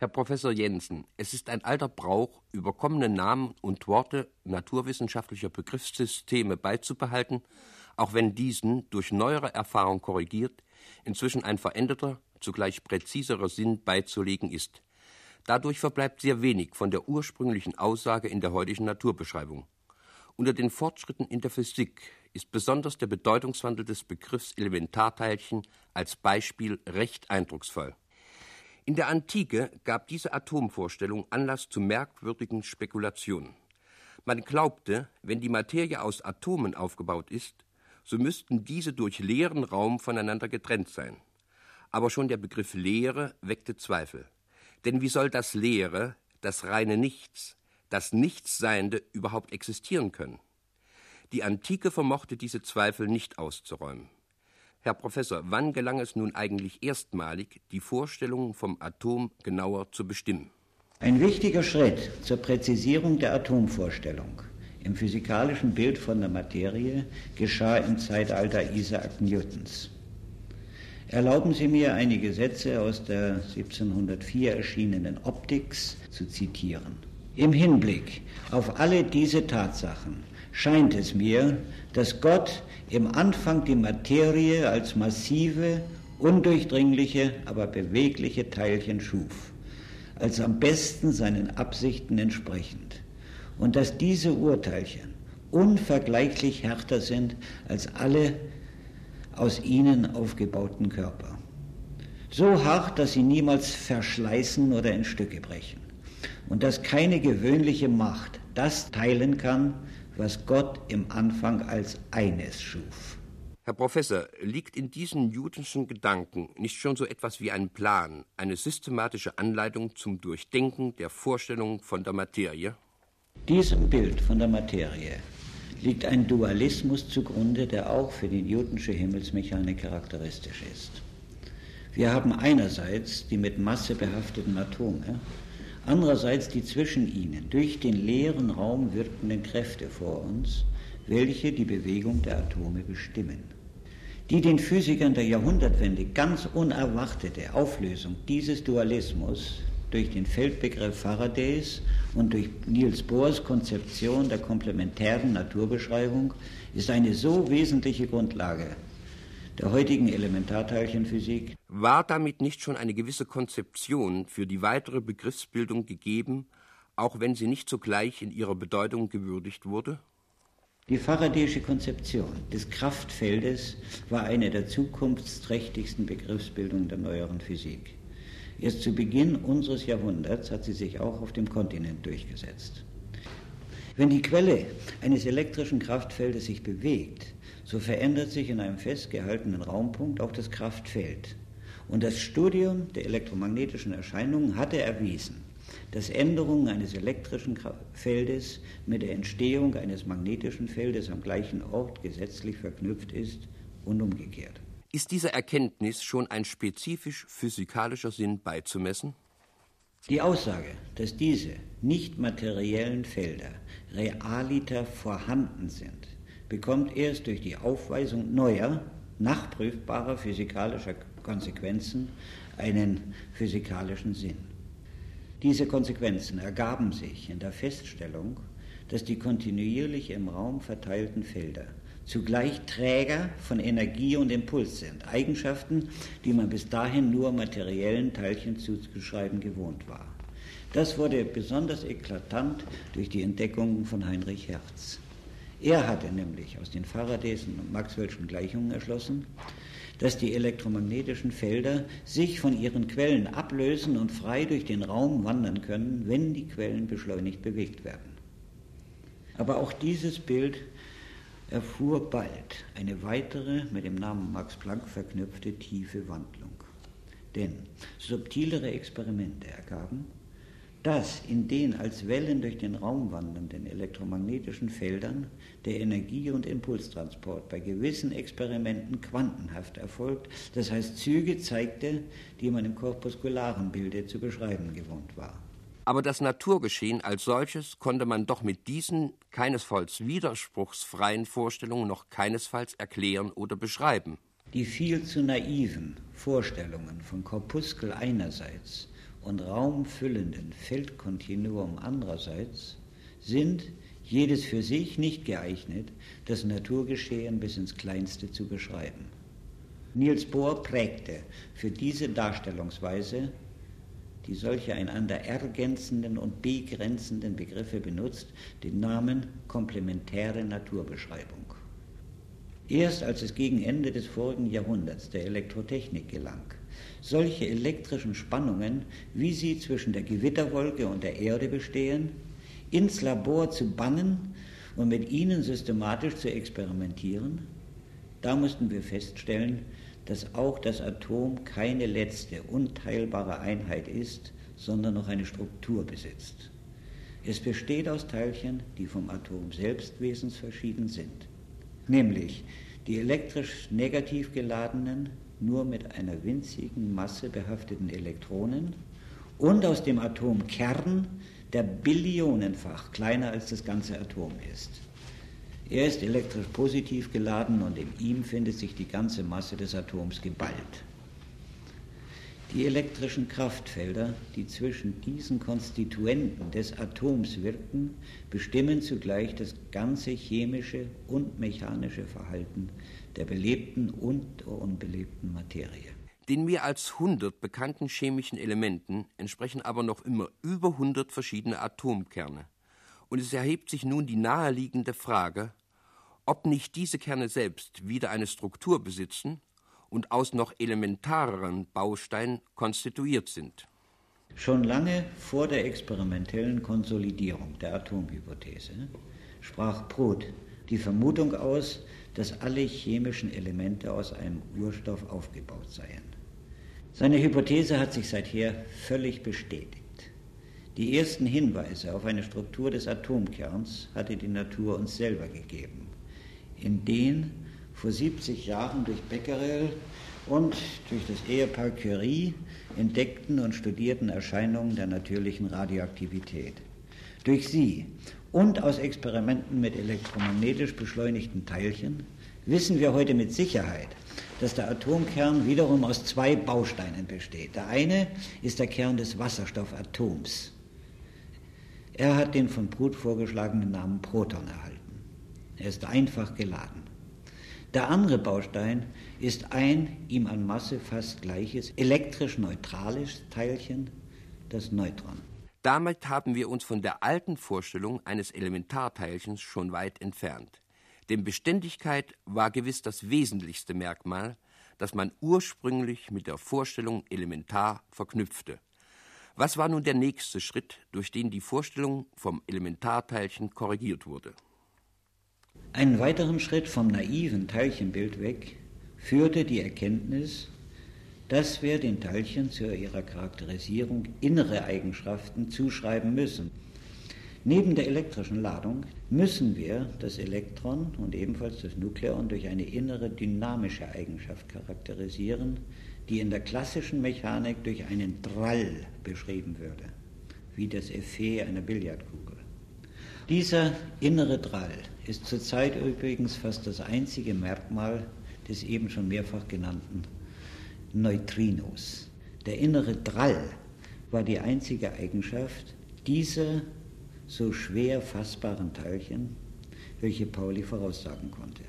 Herr Professor Jensen, es ist ein alter Brauch, überkommene Namen und Worte naturwissenschaftlicher Begriffssysteme beizubehalten, auch wenn diesen durch neuere Erfahrung korrigiert, inzwischen ein veränderter, zugleich präziserer Sinn beizulegen ist. Dadurch verbleibt sehr wenig von der ursprünglichen Aussage in der heutigen Naturbeschreibung. Unter den Fortschritten in der Physik ist besonders der Bedeutungswandel des Begriffs Elementarteilchen als Beispiel recht eindrucksvoll. In der Antike gab diese Atomvorstellung Anlass zu merkwürdigen Spekulationen. Man glaubte, wenn die Materie aus Atomen aufgebaut ist, so müssten diese durch leeren Raum voneinander getrennt sein. Aber schon der Begriff Leere weckte Zweifel. Denn wie soll das Leere, das reine Nichts, das Nichtsseiende überhaupt existieren können? Die Antike vermochte diese Zweifel nicht auszuräumen. Herr Professor, wann gelang es nun eigentlich erstmalig, die Vorstellungen vom Atom genauer zu bestimmen? Ein wichtiger Schritt zur Präzisierung der Atomvorstellung im physikalischen Bild von der Materie geschah im Zeitalter Isaac Newtons. Erlauben Sie mir einige Sätze aus der 1704 erschienenen Optics zu zitieren. Im Hinblick auf alle diese Tatsachen scheint es mir, dass Gott im Anfang die Materie als massive, undurchdringliche, aber bewegliche Teilchen schuf, als am besten seinen Absichten entsprechend, und dass diese Urteilchen unvergleichlich härter sind als alle aus ihnen aufgebauten Körper. So hart, dass sie niemals verschleißen oder in Stücke brechen. Und dass keine gewöhnliche Macht das teilen kann, was Gott im Anfang als eines schuf. Herr Professor, liegt in diesen newtonschen Gedanken nicht schon so etwas wie ein Plan, eine systematische Anleitung zum Durchdenken der Vorstellung von der Materie? Diesem Bild von der Materie liegt ein Dualismus zugrunde, der auch für die newtonsche Himmelsmechanik charakteristisch ist. Wir haben einerseits die mit Masse behafteten Atome, andererseits die zwischen ihnen durch den leeren Raum wirkenden Kräfte vor uns, welche die Bewegung der Atome bestimmen. Die den Physikern der Jahrhundertwende ganz unerwartete Auflösung dieses Dualismus durch den Feldbegriff Faradays und durch Niels Bohrs Konzeption der komplementären Naturbeschreibung ist eine so wesentliche Grundlage der heutigen Elementarteilchenphysik. War damit nicht schon eine gewisse Konzeption für die weitere Begriffsbildung gegeben, auch wenn sie nicht sogleich in ihrer Bedeutung gewürdigt wurde? Die Faradayische Konzeption des Kraftfeldes war eine der zukunftsträchtigsten Begriffsbildungen der neueren Physik. Erst zu Beginn unseres Jahrhunderts hat sie sich auch auf dem Kontinent durchgesetzt. Wenn die Quelle eines elektrischen Kraftfeldes sich bewegt, so verändert sich in einem festgehaltenen Raumpunkt auch das Kraftfeld. Und das Studium der elektromagnetischen Erscheinungen hatte erwiesen, dass Änderungen eines elektrischen Feldes mit der Entstehung eines magnetischen Feldes am gleichen Ort gesetzlich verknüpft ist und umgekehrt. Ist dieser Erkenntnis schon ein spezifisch physikalischer Sinn beizumessen? Die Aussage, dass diese nicht materiellen Felder realiter vorhanden sind, bekommt erst durch die Aufweisung neuer, nachprüfbarer physikalischer Konsequenzen einen physikalischen Sinn. Diese Konsequenzen ergaben sich in der Feststellung, dass die kontinuierlich im Raum verteilten Felder zugleich Träger von Energie und Impuls sind, Eigenschaften, die man bis dahin nur materiellen Teilchen zuzuschreiben gewohnt war. Das wurde besonders eklatant durch die Entdeckungen von Heinrich Hertz. Er hatte nämlich aus den Faradayschen und Maxwell'schen Gleichungen erschlossen, dass die elektromagnetischen Felder sich von ihren Quellen ablösen und frei durch den Raum wandern können, wenn die Quellen beschleunigt bewegt werden. Aber auch dieses Bild erfuhr bald eine weitere mit dem Namen Max Planck verknüpfte tiefe Wandlung. Denn subtilere Experimente ergaben, dass in den als Wellen durch den Raum wandernden elektromagnetischen Feldern der Energie- und Impulstransport bei gewissen Experimenten quantenhaft erfolgt, das heißt Züge zeigte, die man im korpuskularen Bilde zu beschreiben gewohnt war. Aber das Naturgeschehen als solches konnte man doch mit diesen keinesfalls widerspruchsfreien Vorstellungen noch keinesfalls erklären oder beschreiben. Die viel zu naiven Vorstellungen von Korpuskel einerseits und raumfüllenden Feldkontinuum andererseits sind jedes für sich nicht geeignet, das Naturgeschehen bis ins Kleinste zu beschreiben. Niels Bohr prägte für diese Darstellungsweise, die solche einander ergänzenden und begrenzenden Begriffe benutzt, den Namen komplementäre Naturbeschreibung. Erst als es gegen Ende des vorigen Jahrhunderts der Elektrotechnik gelang, solche elektrischen Spannungen, wie sie zwischen der Gewitterwolke und der Erde bestehen, ins Labor zu bannen und mit ihnen systematisch zu experimentieren, da mussten wir feststellen, dass auch das Atom keine letzte, unteilbare Einheit ist, sondern noch eine Struktur besitzt. Es besteht aus Teilchen, die vom Atom selbst wesensverschieden sind, nämlich die elektrisch negativ geladenen, nur mit einer winzigen Masse behafteten Elektronen und aus dem Atomkern, der billionenfach kleiner als das ganze Atom ist. Er ist elektrisch positiv geladen und in ihm findet sich die ganze Masse des Atoms geballt. Die elektrischen Kraftfelder, die zwischen diesen Konstituenten des Atoms wirken, bestimmen zugleich das ganze chemische und mechanische Verhalten der belebten und unbelebten Materie. Den mehr als 100 bekannten chemischen Elementen entsprechen aber noch immer über 100 verschiedene Atomkerne. Und es erhebt sich nun die naheliegende Frage, ob nicht diese Kerne selbst wieder eine Struktur besitzen und aus noch elementareren Bausteinen konstituiert sind. Schon lange vor der experimentellen Konsolidierung der Atomhypothese sprach Proth die Vermutung aus, dass alle chemischen Elemente aus einem Urstoff aufgebaut seien. Seine Hypothese hat sich seither völlig bestätigt. Die ersten Hinweise auf eine Struktur des Atomkerns hatte die Natur uns selber gegeben, in den vor 70 Jahren durch Becquerel und durch das Ehepaar Curie entdeckten und studierten Erscheinungen der natürlichen Radioaktivität. Durch sie und aus Experimenten mit elektromagnetisch beschleunigten Teilchen wissen wir heute mit Sicherheit, dass der Atomkern wiederum aus zwei Bausteinen besteht. Der eine ist der Kern des Wasserstoffatoms. Er hat den von Brut vorgeschlagenen Namen Proton erhalten. Er ist einfach geladen. Der andere Baustein ist ein ihm an Masse fast gleiches, elektrisch neutrales Teilchen, das Neutron. Damit haben wir uns von der alten Vorstellung eines Elementarteilchens schon weit entfernt. Denn Beständigkeit war gewiss das wesentlichste Merkmal, das man ursprünglich mit der Vorstellung elementar verknüpfte. Was war nun der nächste Schritt, durch den die Vorstellung vom Elementarteilchen korrigiert wurde? Einen weiteren Schritt vom naiven Teilchenbild weg führte die Erkenntnis, dass wir den Teilchen zu ihrer Charakterisierung innere Eigenschaften zuschreiben müssen. Neben der elektrischen Ladung müssen wir das Elektron und ebenfalls das Nukleon durch eine innere dynamische Eigenschaft charakterisieren, die in der klassischen Mechanik durch einen Drall beschrieben würde, wie das Effet einer Billardkugel. Dieser innere Drall ist zurzeit übrigens fast das einzige Merkmal des eben schon mehrfach genannten Neutrinos. Der innere Drall war die einzige Eigenschaft dieser so schwer fassbaren Teilchen, welche Pauli voraussagen konnte.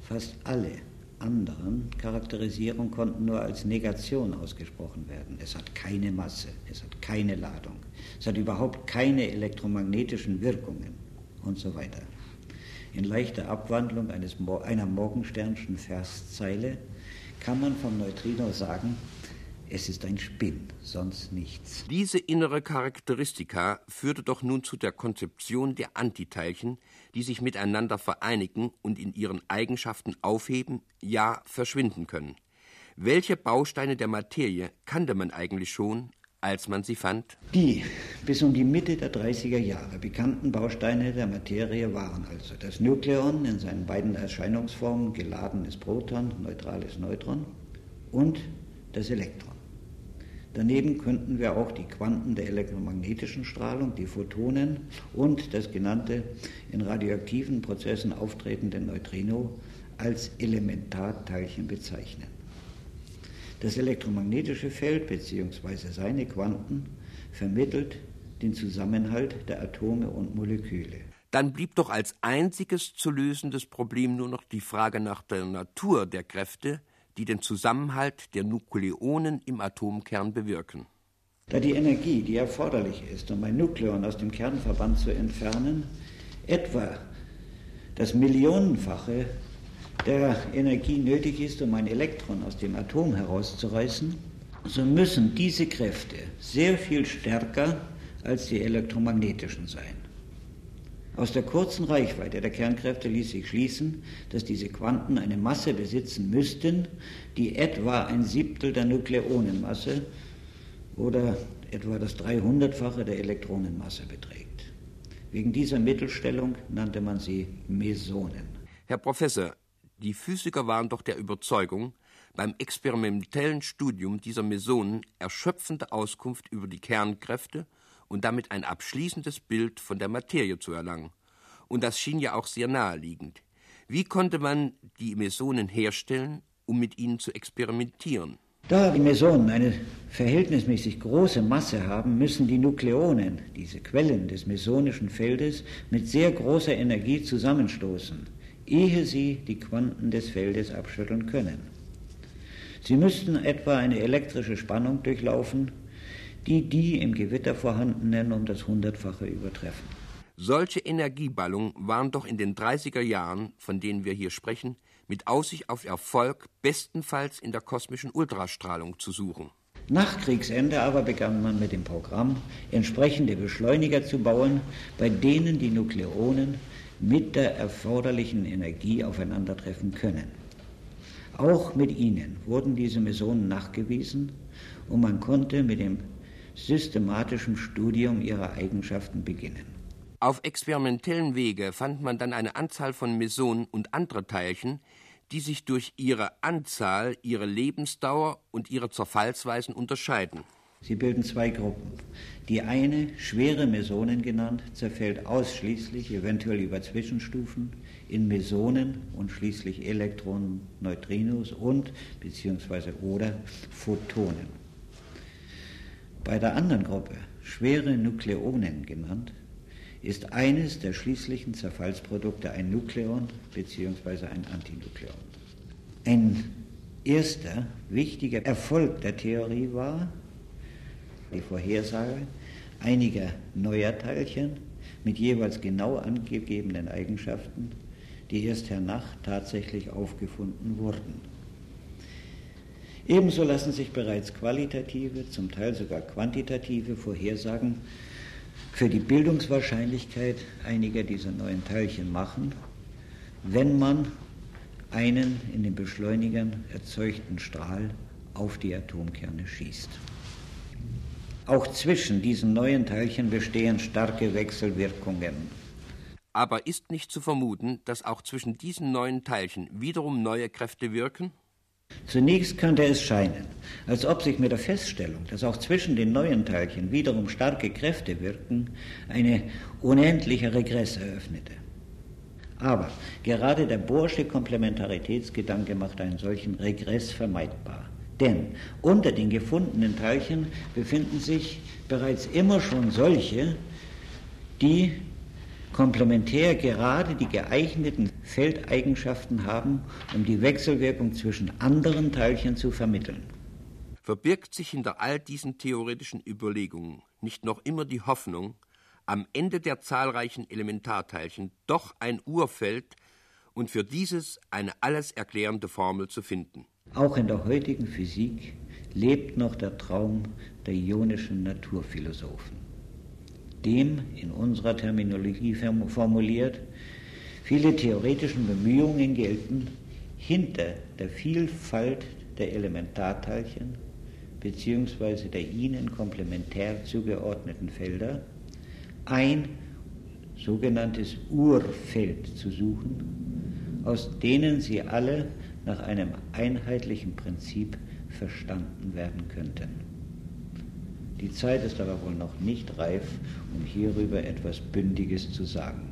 Fast alle anderen Charakterisierungen konnten nur als Negation ausgesprochen werden. Es hat keine Masse, es hat keine Ladung, es hat überhaupt keine elektromagnetischen Wirkungen und so weiter. In leichter Abwandlung eines, einer Morgensternschen Verszeile kann man vom Neutrino sagen, es ist ein Spinn, sonst nichts. Diese innere Charakteristika führte doch nun zu der Konzeption der Antiteilchen, die sich miteinander vereinigen und in ihren Eigenschaften aufheben, ja verschwinden können. Welche Bausteine der Materie kannte man eigentlich schon, als man sie fand? Die bis um die Mitte der 30er Jahre bekannten Bausteine der Materie waren also das Nukleon in seinen beiden Erscheinungsformen, geladenes Proton, neutrales Neutron, und das Elektron. Daneben könnten wir auch die Quanten der elektromagnetischen Strahlung, die Photonen und das genannte in radioaktiven Prozessen auftretende Neutrino als Elementarteilchen bezeichnen. Das elektromagnetische Feld bzw. seine Quanten vermittelt den Zusammenhalt der Atome und Moleküle. Dann blieb doch als einziges zu lösendes Problem nur noch die Frage nach der Natur der Kräfte, die den Zusammenhalt der Nukleonen im Atomkern bewirken. Da die Energie, die erforderlich ist, um ein Nukleon aus dem Kernverband zu entfernen, etwa das Millionenfache der Energie nötig ist, um ein Elektron aus dem Atom herauszureißen, so müssen diese Kräfte sehr viel stärker als die elektromagnetischen sein. Aus der kurzen Reichweite der Kernkräfte ließ sich schließen, dass diese Quanten eine Masse besitzen müssten, die etwa ein Siebtel der Nukleonenmasse oder etwa das 300-fache der Elektronenmasse beträgt. Wegen dieser Mittelstellung nannte man sie Mesonen. Herr Professor, die Physiker waren doch der Überzeugung, beim experimentellen Studium dieser Mesonen erschöpfende Auskunft über die Kernkräfte und damit ein abschließendes Bild von der Materie zu erlangen. Und das schien ja auch sehr naheliegend. Wie konnte man die Mesonen herstellen, um mit ihnen zu experimentieren? Da die Mesonen eine verhältnismäßig große Masse haben, müssen die Nukleonen, diese Quellen des mesonischen Feldes, mit sehr großer Energie zusammenstoßen ehe sie die Quanten des Feldes abschütteln können. Sie müssten etwa eine elektrische Spannung durchlaufen, die die im Gewitter vorhandenen um das Hundertfache übertreffen. Solche Energieballungen waren doch in den 30er Jahren, von denen wir hier sprechen, mit Aussicht auf Erfolg bestenfalls in der kosmischen Ultrastrahlung zu suchen. Nach Kriegsende aber begann man mit dem Programm, entsprechende Beschleuniger zu bauen, bei denen die Nukleonen mit der erforderlichen Energie aufeinandertreffen können. Auch mit ihnen wurden diese Mesonen nachgewiesen und man konnte mit dem systematischen Studium ihrer Eigenschaften beginnen. Auf experimentellen Wege fand man dann eine Anzahl von Mesonen und andere Teilchen, die sich durch ihre Anzahl, ihre Lebensdauer und ihre Zerfallsweisen unterscheiden. Sie bilden zwei Gruppen. Die eine, schwere Mesonen genannt, zerfällt ausschließlich, eventuell über Zwischenstufen, in Mesonen und schließlich Elektronen, Neutrinos und beziehungsweise oder Photonen. Bei der anderen Gruppe, schwere Nukleonen genannt, ist eines der schließlichen Zerfallsprodukte ein Nukleon bzw. ein Antinukleon. Ein erster wichtiger Erfolg der Theorie war, die Vorhersage einiger neuer Teilchen mit jeweils genau angegebenen Eigenschaften, die erst hernach tatsächlich aufgefunden wurden. Ebenso lassen sich bereits qualitative, zum Teil sogar quantitative Vorhersagen für die Bildungswahrscheinlichkeit einiger dieser neuen Teilchen machen, wenn man einen in den Beschleunigern erzeugten Strahl auf die Atomkerne schießt. Auch zwischen diesen neuen Teilchen bestehen starke Wechselwirkungen. Aber ist nicht zu vermuten, dass auch zwischen diesen neuen Teilchen wiederum neue Kräfte wirken? Zunächst könnte es scheinen, als ob sich mit der Feststellung, dass auch zwischen den neuen Teilchen wiederum starke Kräfte wirken, eine unendliche Regress eröffnete. Aber gerade der Bohrsche Komplementaritätsgedanke macht einen solchen Regress vermeidbar. Denn unter den gefundenen Teilchen befinden sich bereits immer schon solche, die komplementär gerade die geeigneten Feldeigenschaften haben, um die Wechselwirkung zwischen anderen Teilchen zu vermitteln. Verbirgt sich hinter all diesen theoretischen Überlegungen nicht noch immer die Hoffnung, am Ende der zahlreichen Elementarteilchen doch ein Urfeld und für dieses eine alles erklärende Formel zu finden? Auch in der heutigen Physik lebt noch der Traum der ionischen Naturphilosophen. Dem, in unserer Terminologie formuliert, viele theoretischen Bemühungen gelten, hinter der Vielfalt der Elementarteilchen bzw. der ihnen komplementär zugeordneten Felder ein sogenanntes Urfeld zu suchen, aus denen sie alle nach einem einheitlichen Prinzip verstanden werden könnten. Die Zeit ist aber wohl noch nicht reif, um hierüber etwas Bündiges zu sagen.